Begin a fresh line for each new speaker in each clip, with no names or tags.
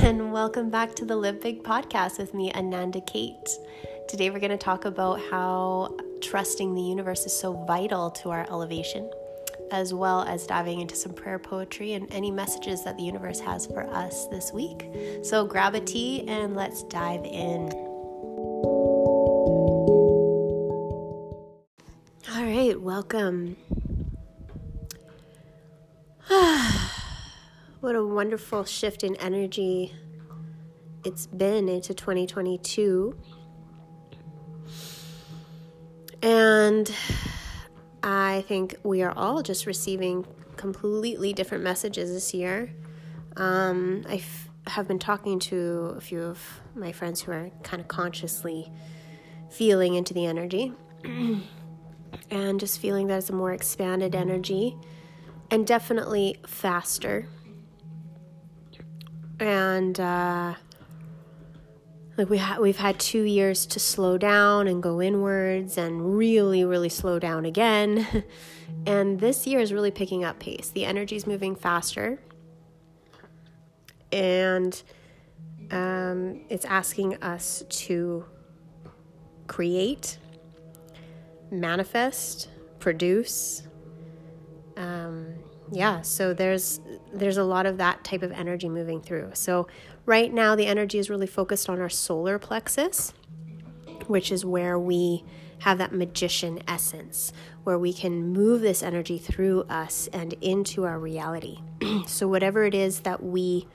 and welcome back to the Live Big podcast with me, Ananda Kate. Today, we're going to talk about how trusting the universe is so vital to our elevation, as well as diving into some prayer poetry and any messages that the universe has for us this week. So, grab a tea and let's dive in. All right, welcome. Wonderful shift in energy it's been into 2022. And I think we are all just receiving completely different messages this year. Um, I f- have been talking to a few of my friends who are kind of consciously feeling into the energy and just feeling that it's a more expanded energy and definitely faster and uh, like we ha- we've had two years to slow down and go inwards and really really slow down again. And this year is really picking up pace. The energy is moving faster. And um, it's asking us to create manifest produce um, yeah so there's there's a lot of that type of energy moving through. So right now the energy is really focused on our solar plexus which is where we have that magician essence where we can move this energy through us and into our reality. So whatever it is that we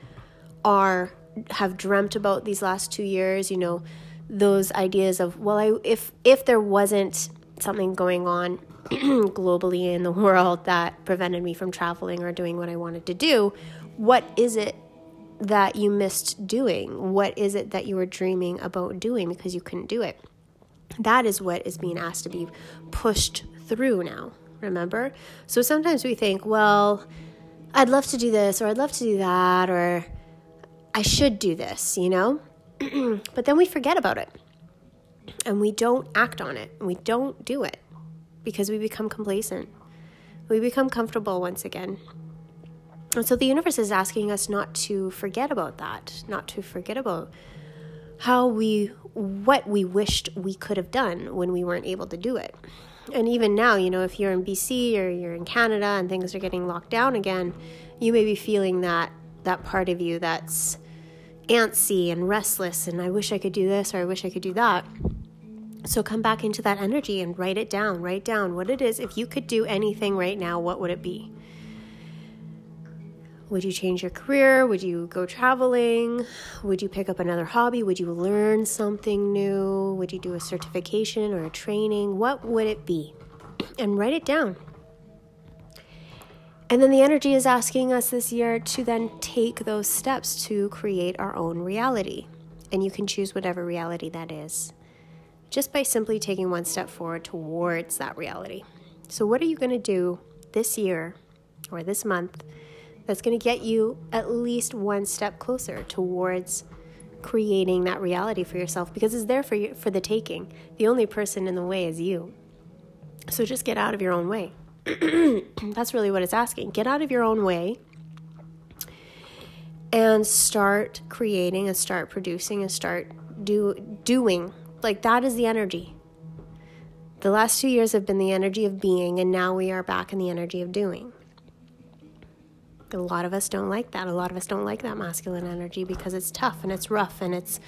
are have dreamt about these last 2 years you know those ideas of well I, if if there wasn't something going on globally in the world that prevented me from traveling or doing what I wanted to do. What is it that you missed doing? What is it that you were dreaming about doing because you couldn't do it? That is what is being asked to be pushed through now, remember? So sometimes we think, well, I'd love to do this, or I'd love to do that, or I should do this, you know? but then we forget about it and we don't act on it and we don't do it because we become complacent. We become comfortable once again. And so the universe is asking us not to forget about that, not to forget about how we, what we wished we could have done when we weren't able to do it. And even now, you know, if you're in BC or you're in Canada and things are getting locked down again, you may be feeling that that part of you that's antsy and restless and I wish I could do this or I wish I could do that. So come back into that energy and write it down. Write down what it is. If you could do anything right now, what would it be? Would you change your career? Would you go traveling? Would you pick up another hobby? Would you learn something new? Would you do a certification or a training? What would it be? And write it down. And then the energy is asking us this year to then take those steps to create our own reality. And you can choose whatever reality that is just by simply taking one step forward towards that reality. So, what are you going to do this year or this month that's going to get you at least one step closer towards creating that reality for yourself? Because it's there for you for the taking. The only person in the way is you. So just get out of your own way. that's really what it's asking. Get out of your own way and start creating and start producing and start do doing like that is the energy. The last two years have been the energy of being, and now we are back in the energy of doing. A lot of us don't like that. A lot of us don't like that masculine energy because it's tough and it's rough and it's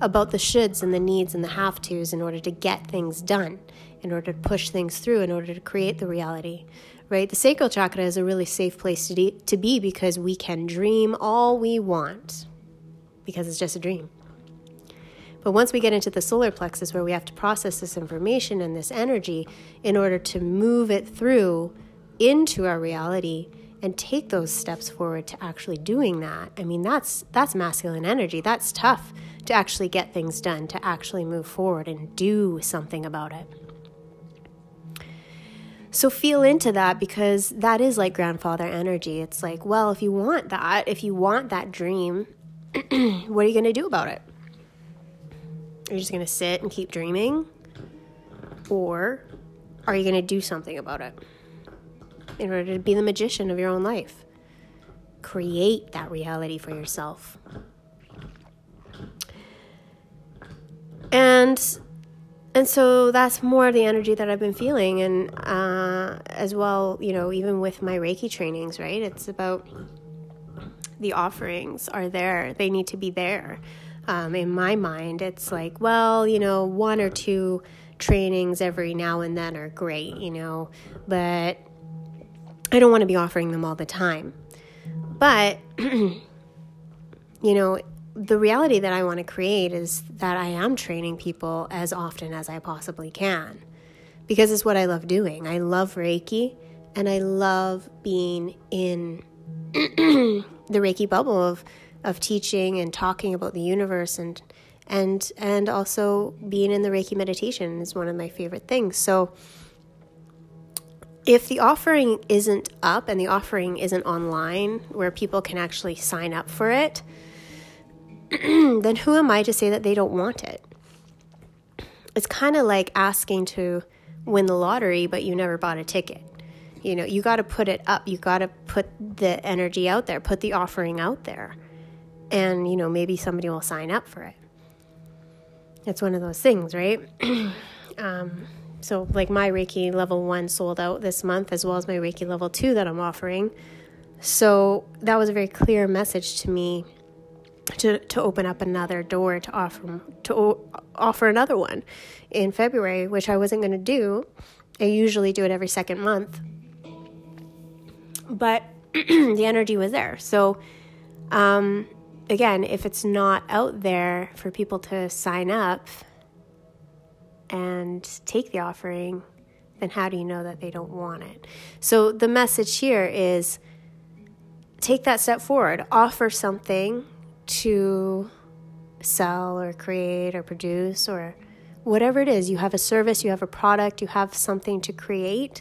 about the shoulds and the needs and the have tos in order to get things done, in order to push things through, in order to create the reality. Right? The sacral chakra is a really safe place to, de- to be because we can dream all we want because it's just a dream. But once we get into the solar plexus, where we have to process this information and this energy in order to move it through into our reality and take those steps forward to actually doing that, I mean, that's that's masculine energy. That's tough to actually get things done, to actually move forward and do something about it. So feel into that because that is like grandfather energy. It's like, well, if you want that, if you want that dream, what are you going to do about it? You're just going to sit and keep dreaming? Or are you going to do something about it in order to be the magician of your own life? Create that reality for yourself. And and so that's more the energy that I've been feeling, and uh, as well, you know, even with my Reiki trainings, right? It's about the offerings are there; they need to be there um, in my mind, it's like, well, you know, one or two trainings every now and then are great, you know, but I don't want to be offering them all the time. But, you know, the reality that I want to create is that I am training people as often as I possibly can because it's what I love doing. I love Reiki and I love being in the Reiki bubble of of teaching and talking about the universe and and and also being in the Reiki meditation is one of my favorite things. So if the offering isn't up and the offering isn't online where people can actually sign up for it, then who am I to say that they don't want it? It's kind of like asking to win the lottery, but you never bought a ticket. You know, you got to put it up. You got to put the energy out there, put the offering out there. And, you know, maybe somebody will sign up for it. It's one of those things, right? um, so, like my Reiki level one sold out this month, as well as my Reiki level two that I'm offering. So, that was a very clear message to me to, to open up another door to offer to o- offer another one in February, which I wasn't going to do. I usually do it every second month, but the energy was there. So, um, again, if it's not out there for people to sign up and take the offering, then how do you know that they don't want it? So the message here is take that step forward, offer something to sell or create or produce or whatever it is. You have a service, you have a product, you have something to create.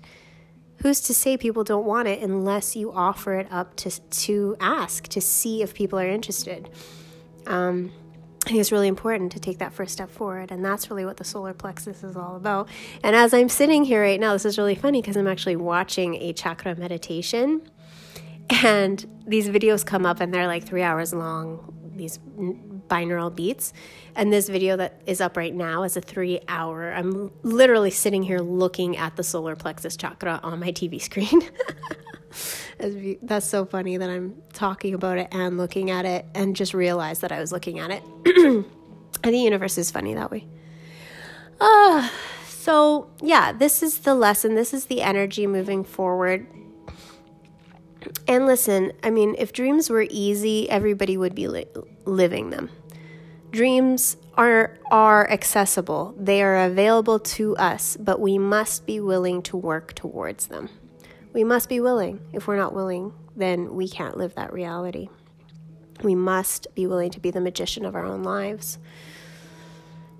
Who's to say people don't want it unless you offer it up to, to ask, to see if people are interested? Um, I think it's really important to take that first step forward, and that's really what the solar plexus is all about. And as I'm sitting here right now, this is really funny because I'm actually watching a chakra meditation, and these videos come up and they're like three hours long, these binaural beats. And this video that is up right now is a three hour. I'm literally sitting here looking at the solar plexus chakra on my TV screen. That's so funny that I'm talking about it and looking at it and just realized that I was looking at it. and the universe is funny that way. Uh, so, yeah, this is the lesson. This is the energy moving forward. And listen, I mean, if dreams were easy, everybody would be li- living them. Dreams are are accessible. They are available to us, but we must be willing to work towards them. We must be willing. If we're not willing, then we can't live that reality. We must be willing to be the magician of our own lives.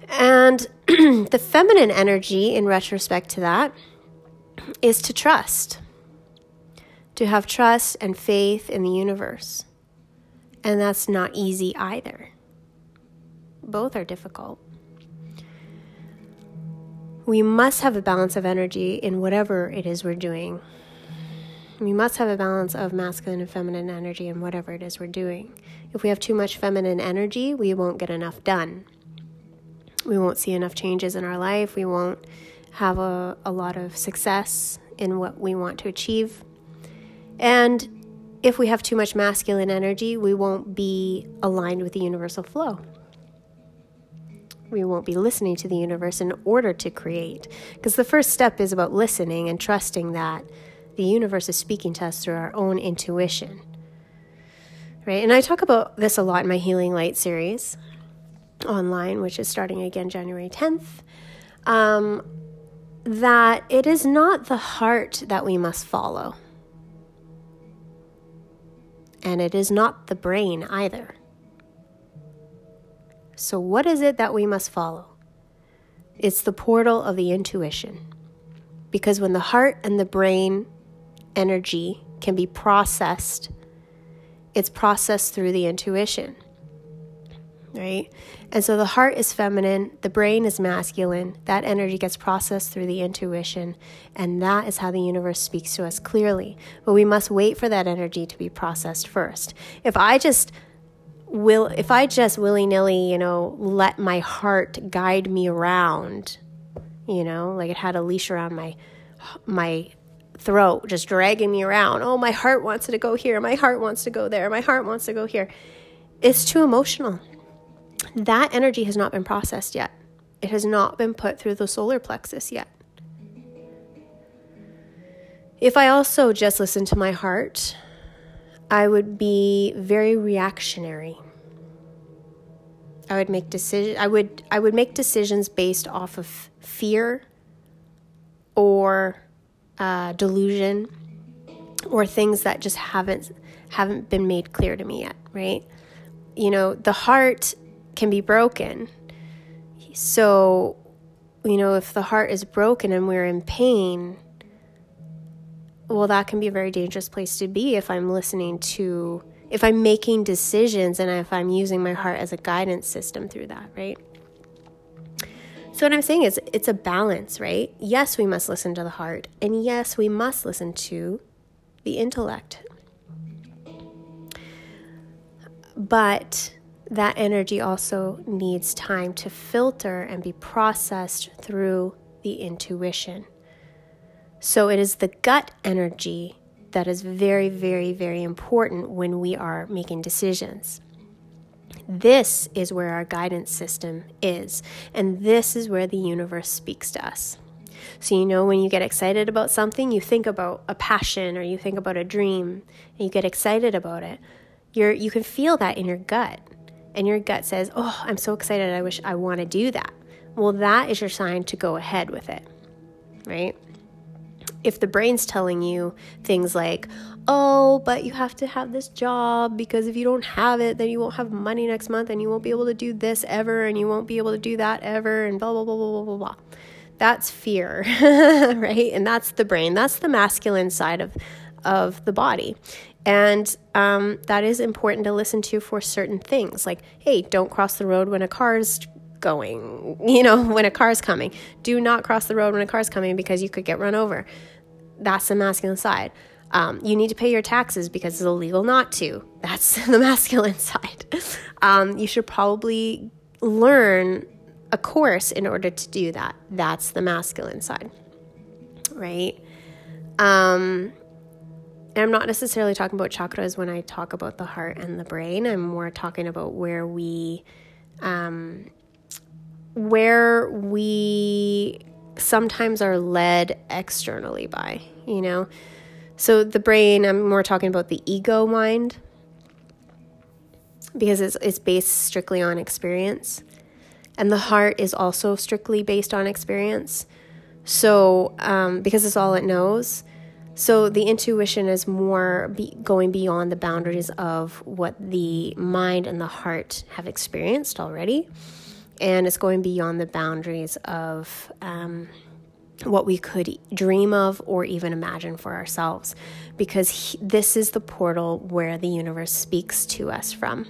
And the feminine energy, in retrospect to that, is to trust, to have trust and faith in the universe. And that's not easy either. Both are difficult. We must have a balance of energy in whatever it is we're doing we must have a balance of masculine and feminine energy in whatever it is we're doing. If we have too much feminine energy, we won't get enough done. We won't see enough changes in our life. We won't have a, a lot of success in what we want to achieve. And if we have too much masculine energy, we won't be aligned with the universal flow. We won't be listening to the universe in order to create. Because the first step is about listening and trusting that the universe is speaking to us through our own intuition. Right? And I talk about this a lot in my Healing Light series online, which is starting again January 10th. Um, that it is not the heart that we must follow. And it is not the brain either. So, what is it that we must follow? It's the portal of the intuition. Because when the heart and the brain energy can be processed, it's processed through the intuition. Right? And so the heart is feminine, the brain is masculine. That energy gets processed through the intuition, and that is how the universe speaks to us clearly. But we must wait for that energy to be processed first. If I just will if I just willy-nilly, you know, let my heart guide me around, you know, like it had a leash around my my throat just dragging me around. Oh, my heart wants to go here. My heart wants to go there. My heart wants to go here. It's too emotional. That energy has not been processed yet. It has not been put through the solar plexus yet. If I also just listen to my heart, I would be very reactionary. I would make decision I would I would make decisions based off of fear or uh, delusion or things that just haven't haven't been made clear to me yet, right? You know, the heart can be broken. So, you know, if the heart is broken and we're in pain, well, that can be a very dangerous place to be if I'm listening to, if I'm making decisions and if I'm using my heart as a guidance system through that, right? So, what I'm saying is, it's a balance, right? Yes, we must listen to the heart, and yes, we must listen to the intellect. But that energy also needs time to filter and be processed through the intuition. So it is the gut energy that is very, very, very important when we are making decisions. This is where our guidance system is, and this is where the universe speaks to us. So, you know, when you get excited about something, you think about a passion or you think about a dream, and you get excited about it. You're, you can feel that in your gut, and your gut says, Oh, I'm so excited. I wish I want to do that. Well, that is your sign to go ahead with it, right? if the brain's telling you things like, oh, but you have to have this job because if you don't have it, then you won't have money next month and you won't be able to do this ever and you won't be able to do that ever and blah, blah, blah, blah, blah, blah. That's fear, right? And that's the brain. That's the masculine side of, of the body. And um, that is important to listen to for certain things. Like, hey, don't cross the road when a car's going, you know, when a car's coming. Do not cross the road when a car's coming because you could get run over that's the masculine side. Um, you need to pay your taxes because it's illegal not to. That's the masculine side. Um, you should probably learn a course in order to do that. That's the masculine side, right? Um, and I'm not necessarily talking about chakras when I talk about the heart and the brain. I'm more talking about where we, um, where we sometimes are led externally by, you know? So the brain, I'm more talking about the ego mind because it's, it's based strictly on experience. And the heart is also strictly based on experience. So, um, because it's all it knows. So, the intuition is more be going beyond the boundaries of what the mind and the heart have experienced already and it's going beyond the boundaries of um, what we could dream of or even imagine for ourselves because he, this is the portal where the universe speaks to us from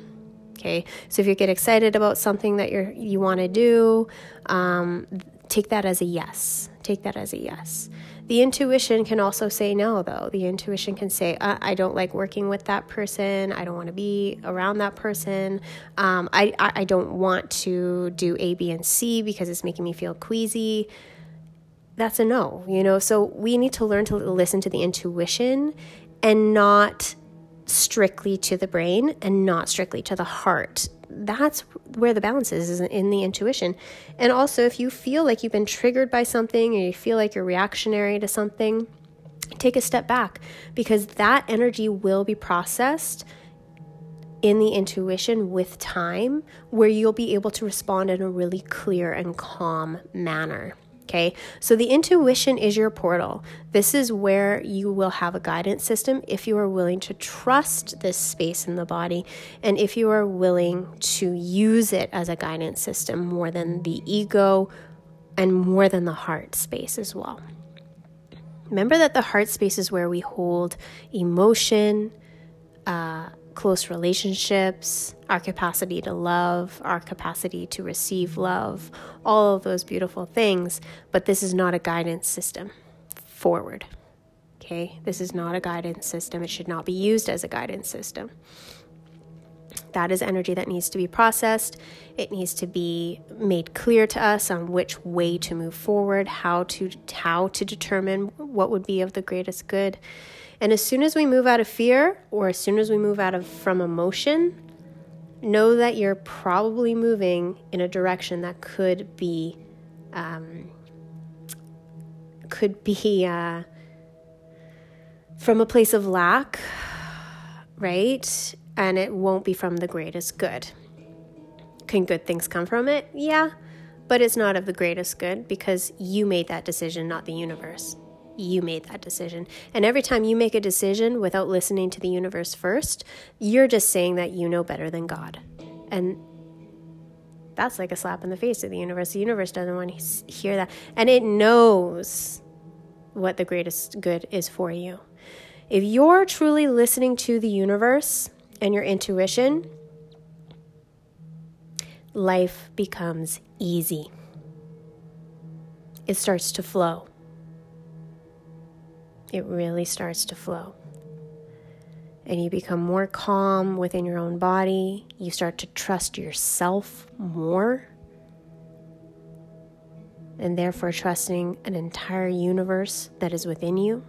okay? So if you get excited about something that you're you want to do um, take that as a yes. Take that as a yes the intuition can also say no, though. The intuition can say, uh, I don't like working with that person. I don't want to be around that person. Um, I, I, I don't want to do A, B, and C because it's making me feel queasy. That's a no, you know? So we need to learn to listen to the intuition and not strictly to the brain and not strictly to the heart that's where the balance is, is in the intuition. And also, if you feel like you've been triggered by something or you feel like you're reactionary to something, take a step back because that energy will be processed in the intuition with time where you'll be able to respond in a really clear and calm manner. Okay, so the intuition is your portal. This is where you will have a guidance system if you are willing to trust this space in the body and if you are willing to use it as a guidance system more than the ego and more than the heart space as well. Remember that the heart space is where we hold emotion, uh, close relationships, our capacity to love, our capacity to receive love, all of those beautiful things. But this is not a guidance system forward. Okay, this is not a guidance system. It should not be used as a guidance system. That is energy that needs to be processed. It needs to be made clear to us on which way to move forward, how to how to determine what would be of the greatest good. And as soon as we move out of fear or as soon as we move out of from emotion, know that you're probably moving in a direction that could be um, could be uh, from a place of lack, right? And it won't be from the greatest good. Can good things come from it? Yeah, but it's not of the greatest good because you made that decision, not the universe. You made that decision. And every time you make a decision without listening to the universe first, you're just saying that you know better than God. And that's like a slap in the face of the universe. The universe doesn't want to hear that. And it knows what the greatest good is for you. If you're truly listening to the universe and your intuition, life becomes easy. It starts to flow. It really starts to flow. And you become more calm within your own body. You start to trust yourself more. And therefore, trusting an entire universe that is within you.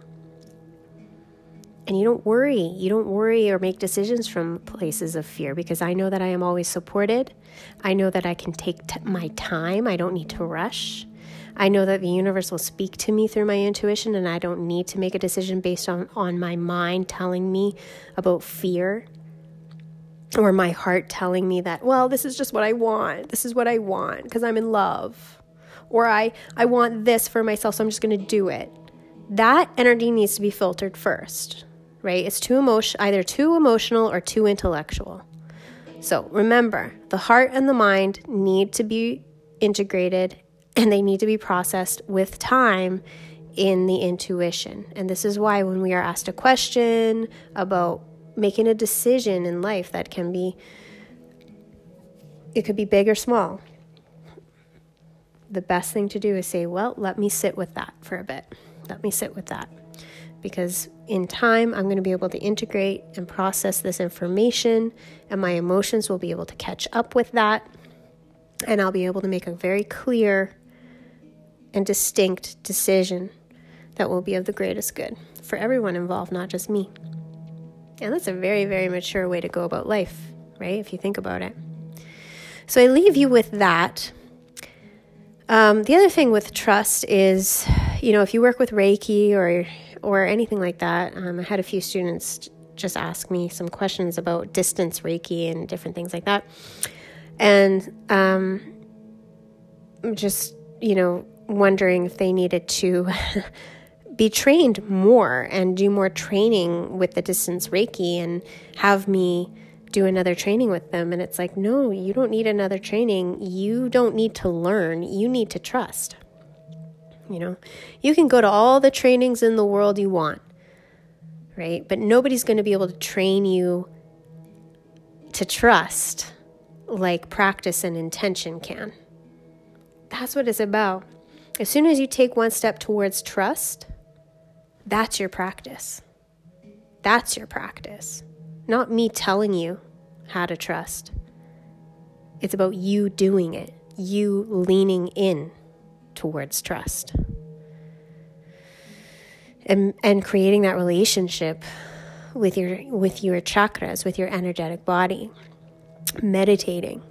And you don't worry. You don't worry or make decisions from places of fear because I know that I am always supported. I know that I can take t- my time. I don't need to rush. I know that the universe will speak to me through my intuition and I don't need to make a decision based on, on my mind telling me about fear or my heart telling me that, well, this is just what I want. This is what I want because I'm in love. Or I, I want this for myself, so I'm just going to do it. That energy needs to be filtered first right? It's too emotion either too emotional or too intellectual. So remember, the heart and the mind need to be integrated and they need to be processed with time in the intuition. And this is why when we are asked a question about making a decision in life that can be it could be big or small. The best thing to do is say, "Well, let me sit with that for a bit. Let me sit with that." because in time I'm going to be able to integrate and process this information, and my emotions will be able to catch up with that, and I'll be able to make a very clear and distinct decision that will be of the greatest good for everyone involved, not just me. And that's a very, very mature way to go about life, right? If you think about it. So I leave you with that. Um, the other thing with trust is, you know, if you work with Reiki or or anything like that. Um, I had a few students just ask me some questions about distance Reiki and different things like that. And um, just, you know, wondering if they needed to be trained more and do more training with the distance Reiki and have me do another training with them. And it's like, no, you don't need another training. You don't need to learn. You need to trust. You know, you can go to all the trainings in the world you want, right? But nobody's going to be able to train you to trust like practice and intention can. That's what it's about. As soon as you take one step towards trust, that's your practice. That's your practice. Not me telling you how to trust. It's about you doing it, you leaning in towards trust. And, and creating that relationship with your with your chakras, with your energetic body, meditating,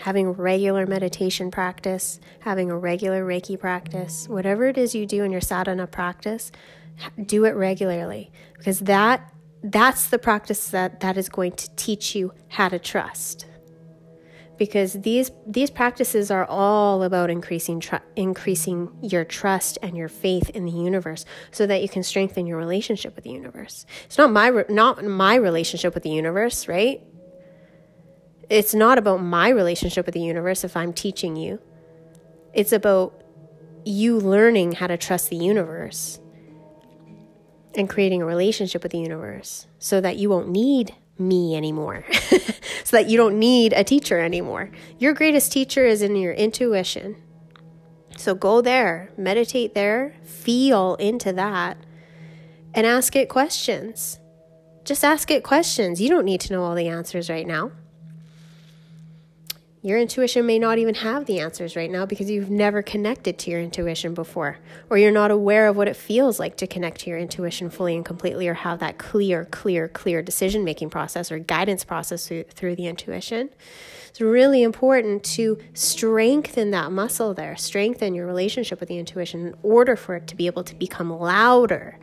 having regular meditation practice, having a regular Reiki practice, whatever it is you do in your sadhana practice, do it regularly because that that's the practice that that is going to teach you how to trust because these these practices are all about increasing tr- increasing your trust and your faith in the universe so that you can strengthen your relationship with the universe. It's not my re- not my relationship with the universe, right? It's not about my relationship with the universe if I'm teaching you. It's about you learning how to trust the universe and creating a relationship with the universe so that you won't need me anymore, so that you don't need a teacher anymore. Your greatest teacher is in your intuition. So go there, meditate there, feel into that, and ask it questions. Just ask it questions. You don't need to know all the answers right now. Your intuition may not even have the answers right now because you've never connected to your intuition before, or you're not aware of what it feels like to connect to your intuition fully and completely, or have that clear, clear, clear decision making process or guidance process through, through the intuition. It's really important to strengthen that muscle there, strengthen your relationship with the intuition in order for it to be able to become louder.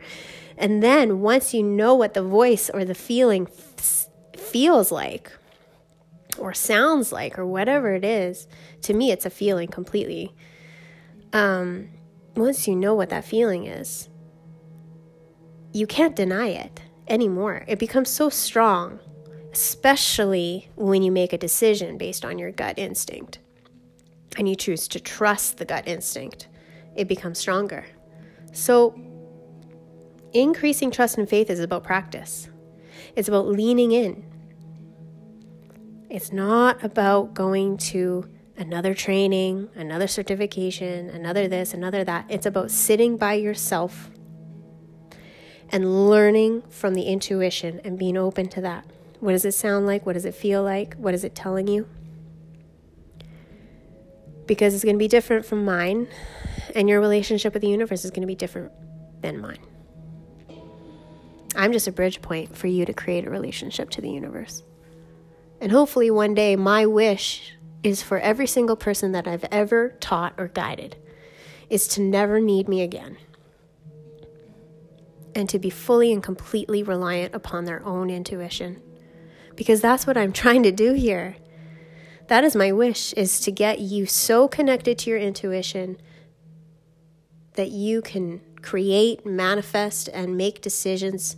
And then once you know what the voice or the feeling f- feels like, or sounds like or whatever it is to me it's a feeling completely. Um, once you know what that feeling is you can't deny it anymore. It becomes so strong especially when you make a decision based on your gut instinct and you choose to trust the gut instinct it becomes stronger. So increasing trust and faith is about practice. It's about leaning in it's not about going to another training, another certification, another this, another that. It's about sitting by yourself and learning from the intuition and being open to that. What does it sound like? What does it feel like? What is it telling you? Because it's going to be different from mine, and your relationship with the universe is going to be different than mine. I'm just a bridge point for you to create a relationship to the universe. And hopefully, one day, my wish is for every single person that I've ever taught or guided is to never need me again and to be fully and completely reliant upon their own intuition because that's what I'm trying to do here. That is my wish is to get you so connected to your intuition that you can create, manifest and make decisions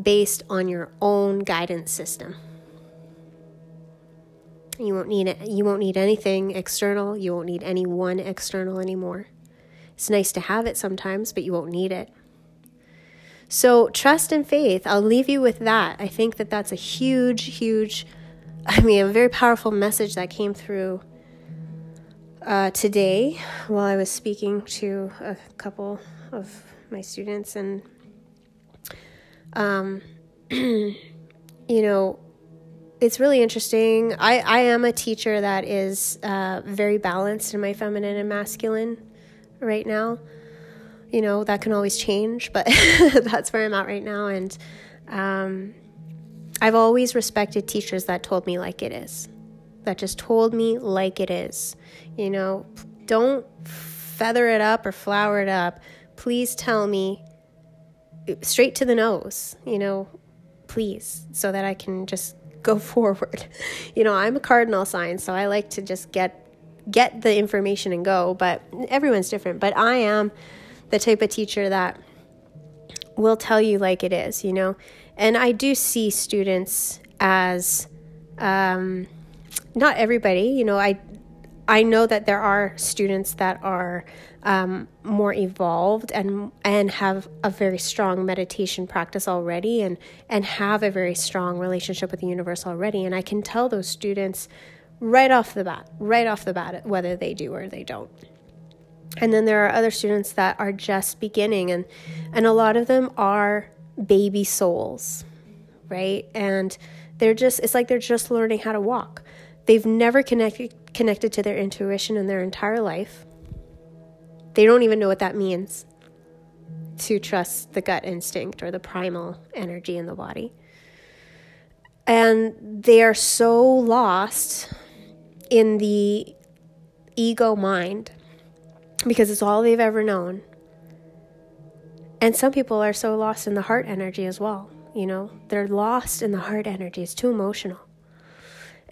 based on your own guidance system. You won't need it. You won't need anything external. You won't need anyone external anymore. It's nice to have it sometimes, but you won't need it. So, trust and faith, I'll leave you with that. I think that that's a huge, huge, I mean, a very powerful message that came through uh, today while I was speaking to a couple of my students. And, um, you know, it's really interesting. I, I am a teacher that is uh, very balanced in my feminine and masculine right now. You know, that can always change, but that's where I'm at right now. And um, I've always respected teachers that told me like it is, that just told me like it is. You know, don't feather it up or flower it up. Please tell me straight to the nose, you know, please, so that I can just go forward. You know, I'm a cardinal sign, so I like to just get get the information and go, but everyone's different. But I am the type of teacher that will tell you like it is, you know. And I do see students as um, not everybody, you know, I I know that there are students that are um, more evolved and and have a very strong meditation practice already and and have a very strong relationship with the universe already. And I can tell those students right off the bat right off the bat whether they do or they don't. And then there are other students that are just beginning and and a lot of them are baby souls right? And they're just it's like they're just learning how to walk. They've never connected connected to their intuition in their entire life they don't even know what that means to trust the gut instinct or the primal energy in the body. And they are so lost in the ego mind because it's all they've ever known. And some people are so lost in the heart energy as well. You know, they're lost in the heart energy. It's too emotional.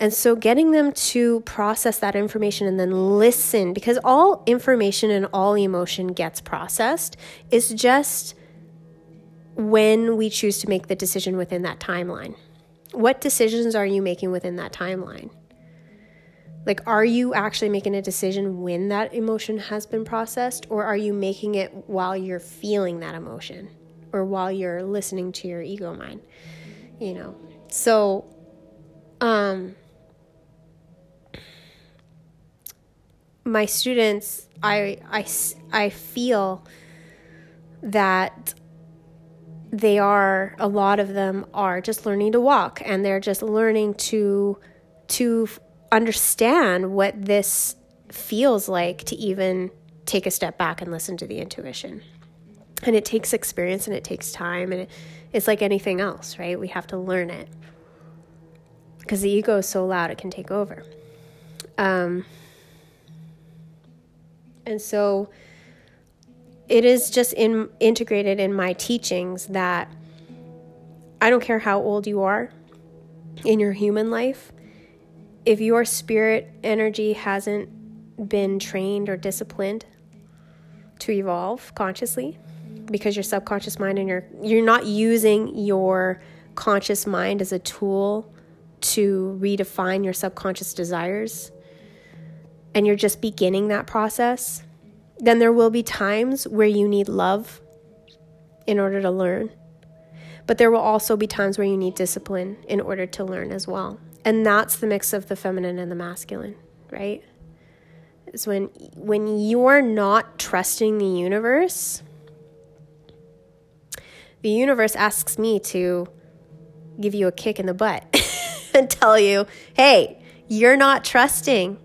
And so getting them to process that information and then listen, because all information and all emotion gets processed, is just when we choose to make the decision within that timeline. What decisions are you making within that timeline? Like, are you actually making a decision when that emotion has been processed, or are you making it while you're feeling that emotion or while you're listening to your ego mind? You know, so, um, my students, I, I, I feel that they are a lot of them are just learning to walk and they're just learning to to understand what this feels like to even take a step back and listen to the intuition. And it takes experience and it takes time and it, it's like anything else right? We have to learn it. Because the ego is so loud it can take over. Um, and so it is just in, integrated in my teachings that I don't care how old you are in your human life, if your spirit energy hasn't been trained or disciplined to evolve consciously, because your subconscious mind and your you're not using your conscious mind as a tool to redefine your subconscious desires and you're just beginning that process then there will be times where you need love in order to learn. But there will also be times where you need discipline in order to learn as well. And that's the mix of the feminine and the masculine, right? Is when when you're not trusting the universe, the universe asks me to give you a kick in the butt and tell you, "Hey, you're not trusting.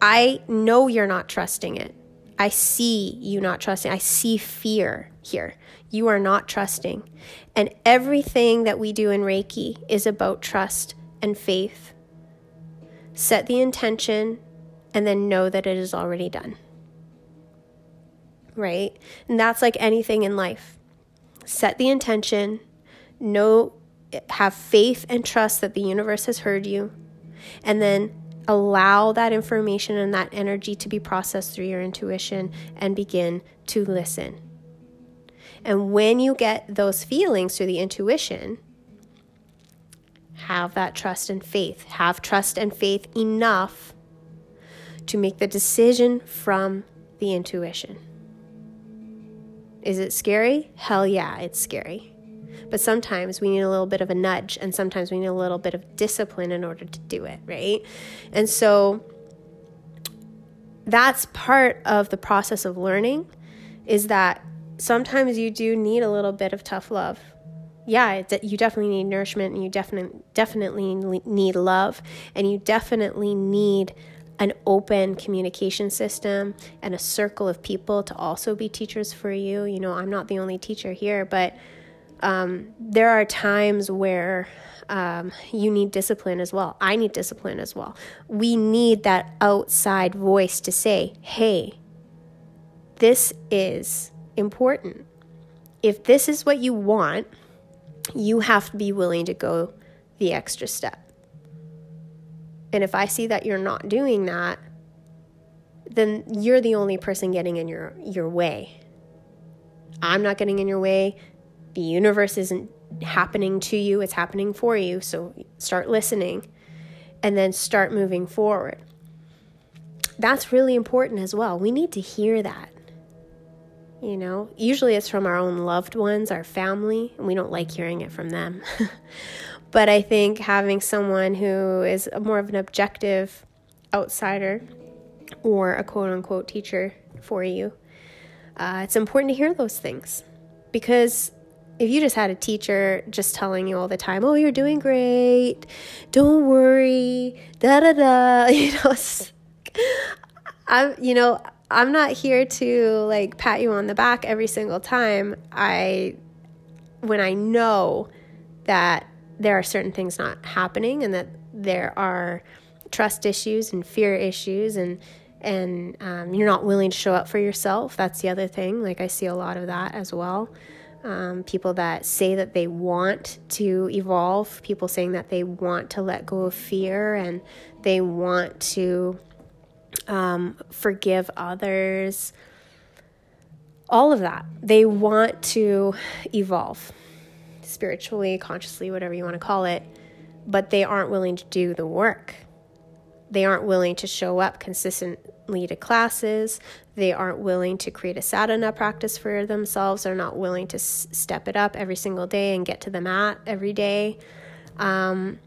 I know you're not trusting it. I see you not trusting. I see fear here. You are not trusting. And everything that we do in Reiki is about trust and faith. Set the intention and then know that it is already done. Right? And that's like anything in life. Set the intention, know, have faith and trust that the universe has heard you, and then allow that information and that energy to be processed through your intuition and begin to listen. And when you get those feelings through the intuition, have that trust and faith. Have trust and faith enough to make the decision from the intuition. Is it scary? Hell yeah, it's scary. But sometimes we need a little bit of a nudge, and sometimes we need a little bit of discipline in order to do it, right? And so that's part of the process of learning is that sometimes you do need a little bit of tough love. Yeah, you definitely need nourishment and you definitely definitely need love and you definitely need an open communication system and a circle of people to also be teachers for you. You know, I'm not the only teacher here, but um, there are times where um, you need discipline as well. I need discipline as well. We need that outside voice to say, hey, this is important. If this is what you want, you have to be willing to go the extra step. And if I see that you're not doing that, then you're the only person getting in your, your way. I'm not getting in your way the universe isn't happening to you, it's happening for you. So start listening and then start moving forward. That's really important as well. We need to hear that. You know, usually it's from our own loved ones, our family, and we don't like hearing it from them. but I think having someone who is more of an objective outsider or a quote unquote teacher for you, uh, it's important to hear those things because if you just had a teacher just telling you all the time, "Oh, you're doing great. Don't worry." Da da da, you know, I'm you know, I'm not here to like pat you on the back every single time I when I know that there are certain things not happening and that there are trust issues and fear issues and and um, you're not willing to show up for yourself. That's the other thing. Like I see a lot of that as well um, people that say that they want to evolve, people saying that they want to let go of fear and they want to um, forgive others. All of that. They want to evolve spiritually, consciously, whatever you want to call it, but they aren't willing to do the work. They aren't willing to show up consistently to classes. They aren't willing to create a sadhana practice for themselves. They're not willing to s- step it up every single day and get to the mat every day. Um,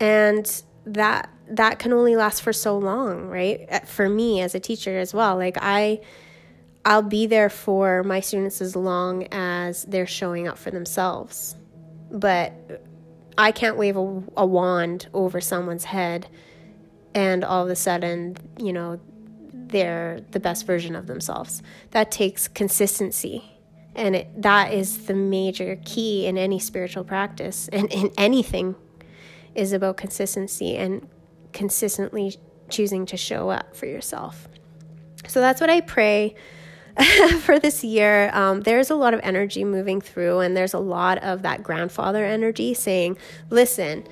and that that can only last for so long, right? For me as a teacher as well. Like I I'll be there for my students as long as they're showing up for themselves. But I can't wave a, a wand over someone's head and all of a sudden, you know, they're the best version of themselves. That takes consistency. And it, that is the major key in any spiritual practice and in anything is about consistency and consistently choosing to show up for yourself. So that's what I pray for this year. Um, there's a lot of energy moving through, and there's a lot of that grandfather energy saying, listen,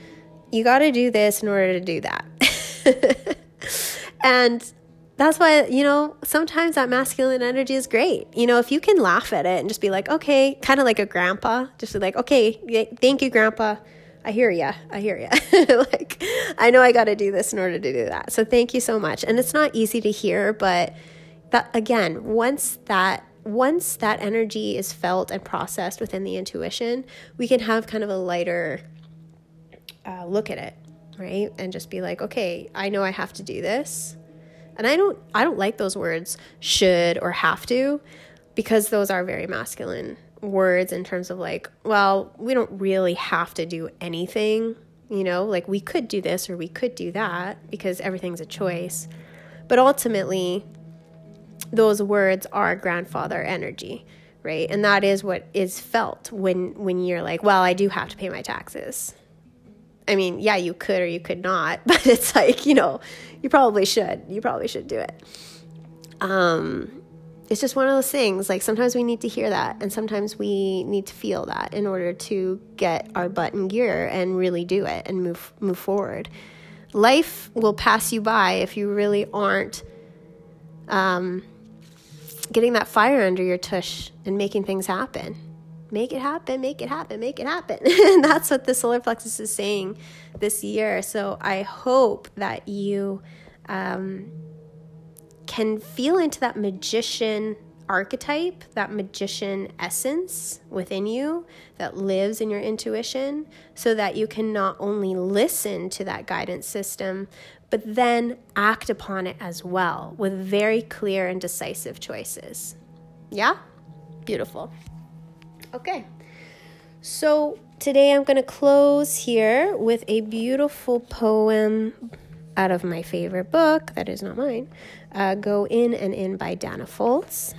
you got to do this in order to do that. and that's why, you know, sometimes that masculine energy is great. You know, if you can laugh at it and just be like, okay, kind of like a grandpa, just like, okay, thank you, grandpa. I hear ya. I hear ya. like, I know I got to do this in order to do that. So thank you so much. And it's not easy to hear, but that again, once that once that energy is felt and processed within the intuition, we can have kind of a lighter uh, look at it, right? And just be like, okay, I know I have to do this and I don't I don't like those words should or have to because those are very masculine words in terms of like, well, we don't really have to do anything, you know, like we could do this or we could do that because everything's a choice. But ultimately, those words are grandfather energy, right? And that is what is felt when when you're like, well, I do have to pay my taxes. I mean, yeah, you could or you could not, but it's like, you know, you probably should. You probably should do it. Um, it's just one of those things. Like sometimes we need to hear that, and sometimes we need to feel that in order to get our butt in gear and really do it and move move forward. Life will pass you by if you really aren't um, getting that fire under your tush and making things happen make it happen, make it happen, make it happen. and that's what the solar plexus is saying this year. So I hope that you um, can feel into that magician archetype, that magician essence within you that lives in your intuition, so that you can not only listen to that guidance system, but then act upon it as well with very clear and decisive choices. Yeah? Beautiful. Okay. So today I'm going to close here with a beautiful poem out of my favorite book, that is not mine, uh, Go In and In by Danna Faulds.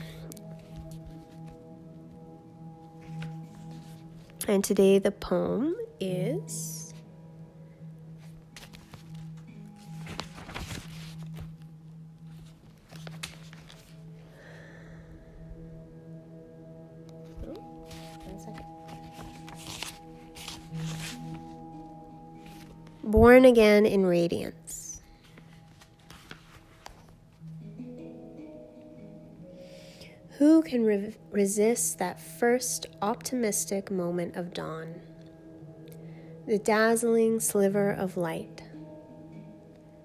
And today the poem is born again in radiance. Who can re- resist that first optimistic moment of dawn? The dazzling sliver of light,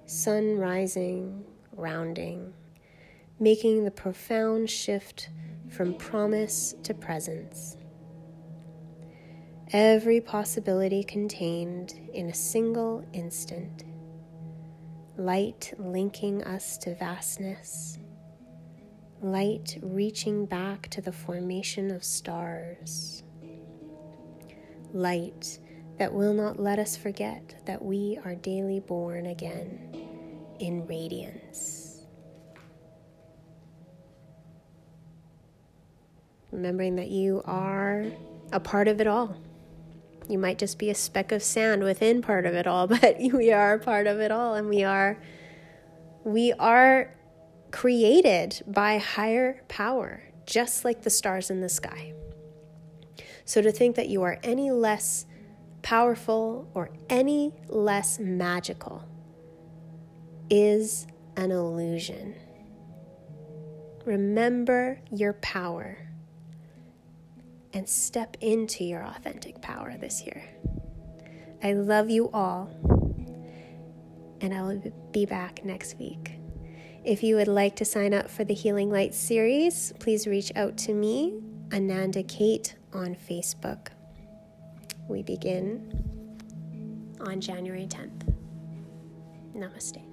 sun rising, rounding, making the profound shift from promise to presence every possibility contained in a single instant, light linking us to vastness, light reaching back to the formation of stars, light that will not let us forget that we are daily born again in radiance. Remembering that you are a part of it all. You might just be a speck of sand within part of it all, but we are part of it all and we are we are created by higher power, just like the stars in the sky. So to think that you are any less powerful or any less magical is an illusion. Remember your power and step into your authentic power this year. I love you all, and I will be back next week. If you would like to sign up for the Healing Light series, please reach out to me, Ananda Kate, on Facebook. We begin on January 10th. Namaste.